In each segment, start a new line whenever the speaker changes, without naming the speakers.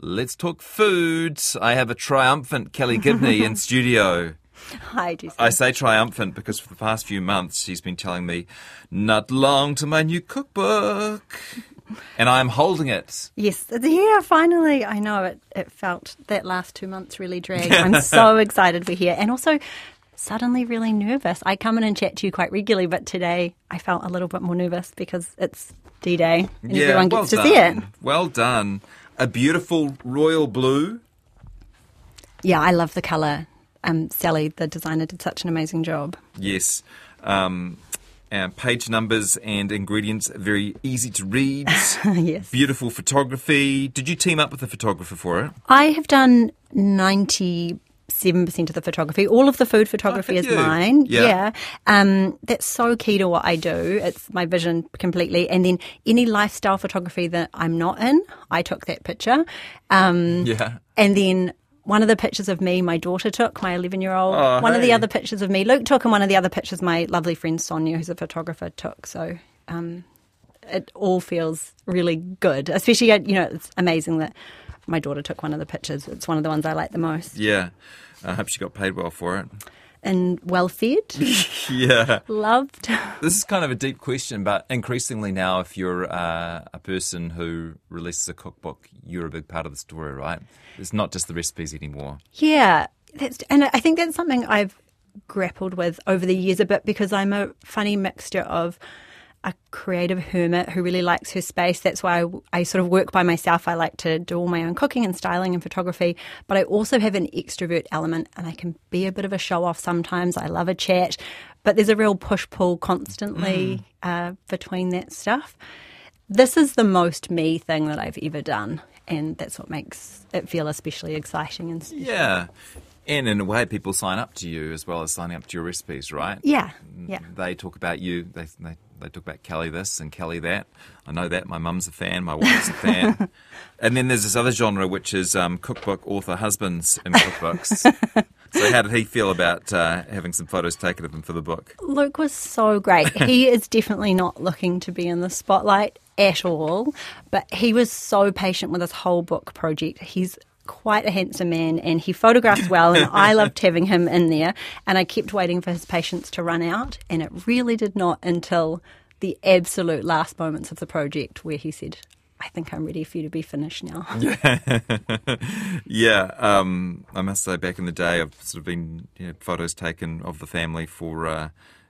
Let's talk food. I have a triumphant Kelly Gibney in studio.
Hi, Jason.
I say triumphant because for the past few months she's been telling me, not long to my new cookbook. And I'm holding it.
Yes, here finally. I know it. It felt that last two months really dragged. I'm so excited we're here, and also suddenly really nervous. I come in and chat to you quite regularly, but today I felt a little bit more nervous because it's D Day and everyone
well
gets to
done.
see it.
Well done. A beautiful royal blue.
Yeah, I love the colour. Um, Sally, the designer, did such an amazing job.
Yes. Um, and page numbers and ingredients are very easy to read.
yes.
Beautiful photography. Did you team up with a photographer for it?
I have done 97% of the photography. All of the food photography
have
is
you?
mine.
Yeah.
Um, that's so key to what I do. It's my vision completely. And then any lifestyle photography that I'm not in, I took that picture. Um,
Yeah.
and then one of the pictures of me, my daughter took, my 11 year old.
Oh,
one of the other pictures of me, Luke took, and one of the other pictures my lovely friend Sonia, who's a photographer, took. So um, it all feels really good. Especially, you know, it's amazing that my daughter took one of the pictures. It's one of the ones I like the most.
Yeah. I hope she got paid well for it.
And well fed,
Yeah.
loved.
This is kind of a deep question, but increasingly now, if you're uh, a person who releases a cookbook, you're a big part of the story, right? It's not just the recipes anymore.
Yeah, that's, and I think that's something I've grappled with over the years a bit because I'm a funny mixture of a creative hermit who really likes her space. That's why I, I sort of work by myself. I like to do all my own cooking and styling and photography, but I also have an extrovert element and I can be a bit of a show off sometimes. I love a chat, but there's a real push pull constantly uh, between that stuff. This is the most me thing that I've ever done, and that's what makes it feel especially exciting and special.
Yeah. And in a way, people sign up to you as well as signing up to your recipes, right?
Yeah, yeah.
They talk about you. They, they, they talk about Kelly this and Kelly that. I know that. My mum's a fan. My wife's a fan. and then there's this other genre, which is um, cookbook author husbands in cookbooks. so how did he feel about uh, having some photos taken of him for the book?
Luke was so great. he is definitely not looking to be in the spotlight at all, but he was so patient with this whole book project. He's quite a handsome man and he photographs well and I loved having him in there and I kept waiting for his patience to run out and it really did not until the absolute last moments of the project where he said I think I'm ready for you to be finished now.
Yeah, um, I must say, back in the day, I've sort of been you know, photos taken of the family for uh,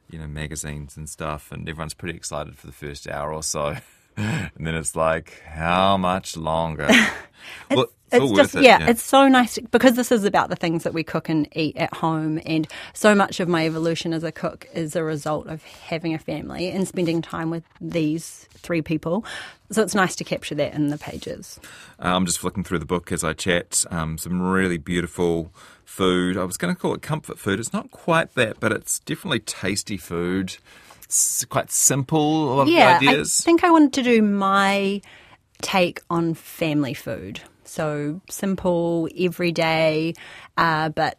you know magazines and stuff, and everyone's pretty excited for the first hour or so, and then it's like, how much longer? well, it's,
it's just
it.
yeah, it's so nice to- because this is about the things that we cook and eat at home and so much of my evolution as a cook is a result of having a family and spending time with these three people so it's nice to capture that in the pages
Uh, I'm just flicking through the book as I chat. Um, some really beautiful food. I was going to call it comfort food. It's not quite that, but it's definitely tasty food. Quite simple. A lot
yeah
of ideas.
i think i wanted to do my take on family food so simple everyday uh, but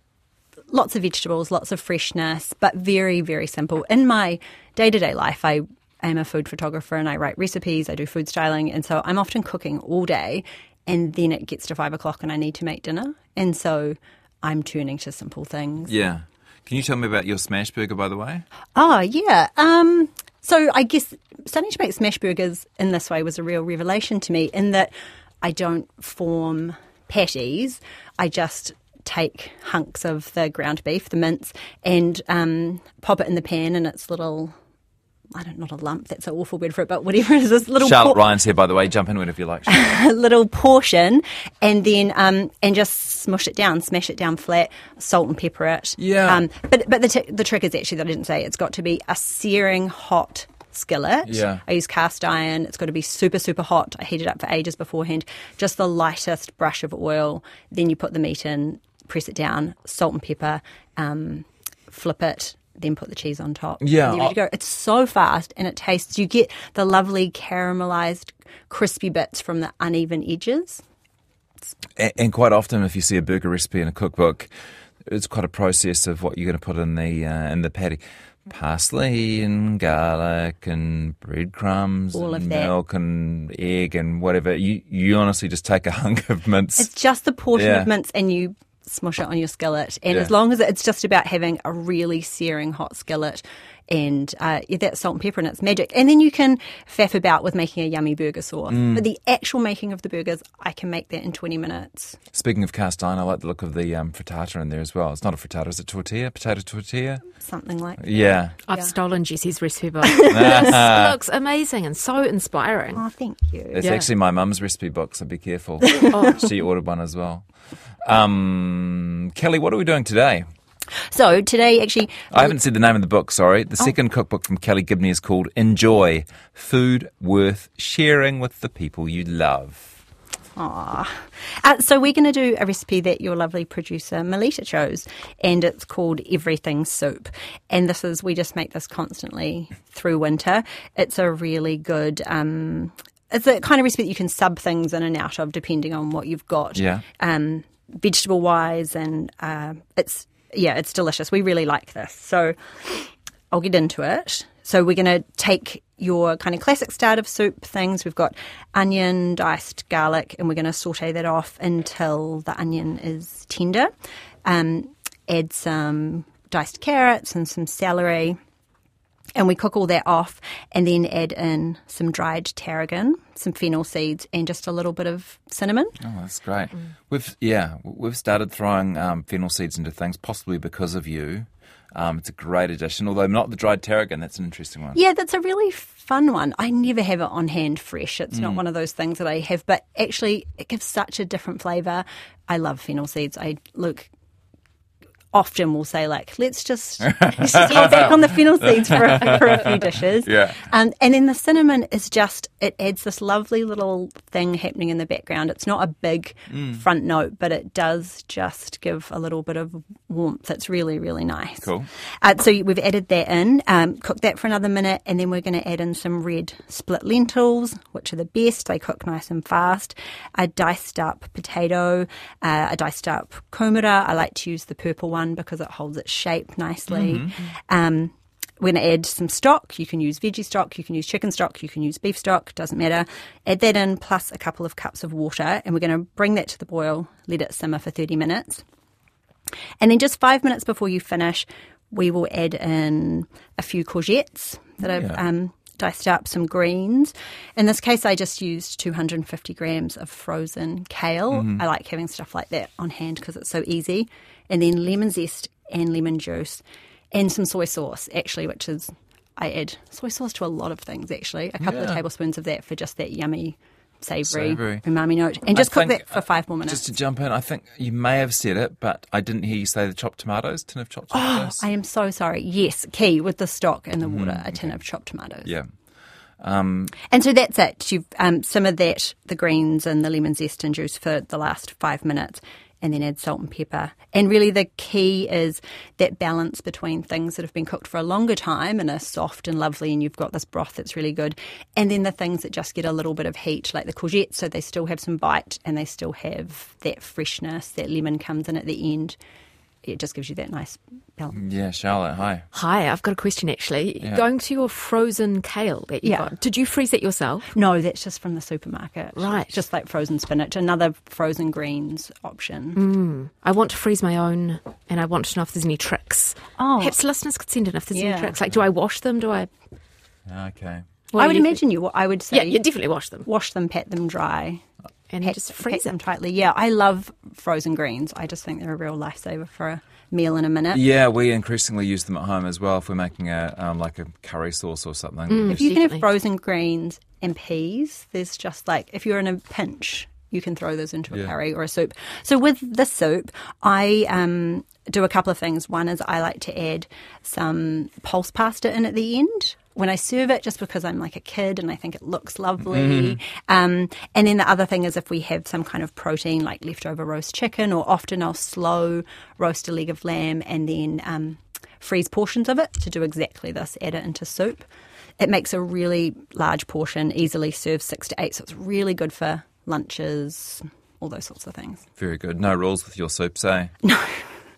lots of vegetables, lots of freshness, but very, very simple. In my day to day life, I am a food photographer and I write recipes, I do food styling, and so I'm often cooking all day. And then it gets to five o'clock and I need to make dinner. And so I'm turning to simple things.
yeah. Can you tell me about your smash burger, by the way?
Oh, yeah. Um, so I guess starting to make smash burgers in this way was a real revelation to me in that I don't form patties. I just take hunks of the ground beef, the mince, and um, pop it in the pan in its little. I don't not a lump. That's an awful word for it, but whatever it is, this little
Charlotte
por-
Ryan's here, by the way. Jump in whenever you like.
a little portion, and then um, and just smush it down, smash it down flat, salt and pepper it.
Yeah.
Um, but but the t- the trick is actually that I didn't say it's got to be a searing hot skillet.
Yeah.
I use cast iron. It's got to be super super hot. I heat it up for ages beforehand. Just the lightest brush of oil. Then you put the meat in, press it down, salt and pepper, um, flip it. Then put the cheese on top.
Yeah,
and ready to go. It's so fast and it tastes. You get the lovely caramelized, crispy bits from the uneven edges.
and, and quite often, if you see a burger recipe in a cookbook, it's quite a process of what you're going to put in the uh, in the patty. parsley and garlic and breadcrumbs
All
and
of that.
milk and egg and whatever. You you honestly just take a hunk of mince.
It's just the portion
Yeah.
of mince and you smush it on your skillet. And
Yeah.
as long as it's just about having a really searing hot skillet and uh, yeah, that salt and pepper and it's magic. And then you can faff about with making a yummy burger sauce.
Mm.
But the actual making of the burgers, I can make that in 20 minutes.
Speaking of cast iron, I like the look of the um, frittata in there as well. It's not a frittata, is it tortilla? Potato tortilla?
Something like that.
Yeah.
I've
Yeah.
stolen Jesse's recipe book. this looks amazing and so inspiring.
Oh, thank you.
It's
Yeah.
actually my mum's recipe book, so be careful.
Oh.
she ordered one as well. Um, Kelly, what are we doing today?
So today, actually,
I haven't said the name of the book, sorry. The second cookbook from Kelly Gibney is called Enjoy Food Worth Sharing with the People You Love.
Uh, so we're going to do a recipe that your lovely producer Melita chose, and it's called Everything Soup. And this is we just make this constantly through winter. It's a really good. Um, it's a kind of recipe that you can sub things in and out of depending on what you've got.
Yeah.
Um, vegetable wise, and uh, it's yeah, it's delicious. We really like this. So I'll get into it. So we're going to take your kind of classic start of soup things. We've got onion, diced garlic, and we're going to saute that off until the onion is tender. Um, add some diced carrots and some celery. And we cook all that off and then add in some dried tarragon, some fennel seeds, and just a little bit of cinnamon.
Oh, that's great. We've yeah, we've started throwing um, fennel seeds into things, possibly because of you. Um, it's a great addition, although not the dried tarragon. That's an interesting one.
Yeah, that's a really fun one. I never have it on hand fresh. It's not one of those things that I have, but actually, it gives such a different flavour. I love fennel seeds. I look. Often will say like, let's just let's just go back on the fennel seeds for a, for a few dishes.
Yeah.
Um, and then the cinnamon is just it adds this lovely little thing happening in the background. It's not a big front note, but it does just give a little bit of warmth. It's really really nice.
Cool.
Uh, so we've added that in, um, cook that for another minute, and then we're going to add in some red split lentils, which are the best. They cook nice and fast. A diced up potato, uh, a diced up kumara. I like to use the purple one because it holds its shape nicely. Um, we're going to add some stock. You can use veggie stock, you can use chicken stock, you can use beef stock, doesn't matter. Add that in plus a couple of cups of water, and we're going to bring that to the boil, let it simmer for 30 minutes. And then just five minutes before you finish, we will add in a few courgettes that I've
Yeah.
um, diced up, some greens. In this case, I just used 250 grams of frozen kale. I like having stuff like that on hand because it's so easy. And then lemon zest and lemon juice and some soy sauce, actually, which is, I add soy sauce to a lot of things, actually. A couple of tablespoons of that for just that yummy, savoury, umami note. And just
I
cook
think,
that for five more minutes.
Just to jump in, I think you may have said it, but I didn't hear you say the chopped tomatoes, tin of chopped tomatoes.
Oh, I am so sorry. Yes, key with the stock and the water, a tin of chopped tomatoes.
yeah.
And so that's it. You've um, simmered that, the greens and the lemon zest and juice for the last five minutes, and then add salt and pepper. And really, the key is that balance between things that have been cooked for a longer time and are soft and lovely, and you've got this broth that's really good, and then the things that just get a little bit of heat, like the courgettes, so they still have some bite and they still have that freshness. That lemon comes in at the end. It just gives you that nice balance.
Yeah, Charlotte, hi.
Hi, I've got a question actually.
Yeah.
Going to your frozen kale that you
Yeah.
got, did you freeze that yourself?
No, that's just from the supermarket.
Right.
It's just like frozen spinach, another frozen greens option. Hmm.
I want to freeze my own, and I want to know if there's any tricks.
Oh.
Perhaps listeners could send in if there's
Yeah.
any tricks. Like, do I wash them? Do I?
Ah, okay.
what
I would
you
imagine you. I would say,
Yeah, you definitely wash them
wash them, pat them dry,
and
pat,
just
pat
freeze
them
them.
tightly. Yeah, I love frozen greens. I just think they're a real lifesaver for a meal in a minute.
Yeah, we increasingly use them at home as well if we're making a um, like a curry sauce or something.
If you can have frozen greens and peas, there's just like if you're in a pinch, you can throw those into a
Yeah.
curry or a soup. So with the soup, I um, do a couple of things. One is I like to add some pulse pasta in at the end. When I serve it, just because I'm like a kid and I think it looks lovely. Um, and then the other thing is if we have some kind of protein, like leftover roast chicken, or often I'll slow roast a leg of lamb and then um, freeze portions of it to do exactly this, add it into soup. It makes a really large portion, easily serves six to eight, so it's really good for lunches, all those sorts of things.
Very good. No rules with your soups, eh?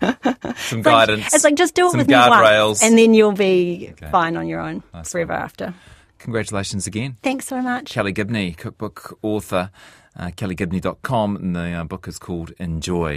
some guidance.
It's like just do it with
guardrails.
and then you'll be fine on your own
Nice
forever
one.
after.
Congratulations again.
Thanks so much.
Kelly Gibney, cookbook author, uh, kellygibney.com, and the uh, book is called Enjoy.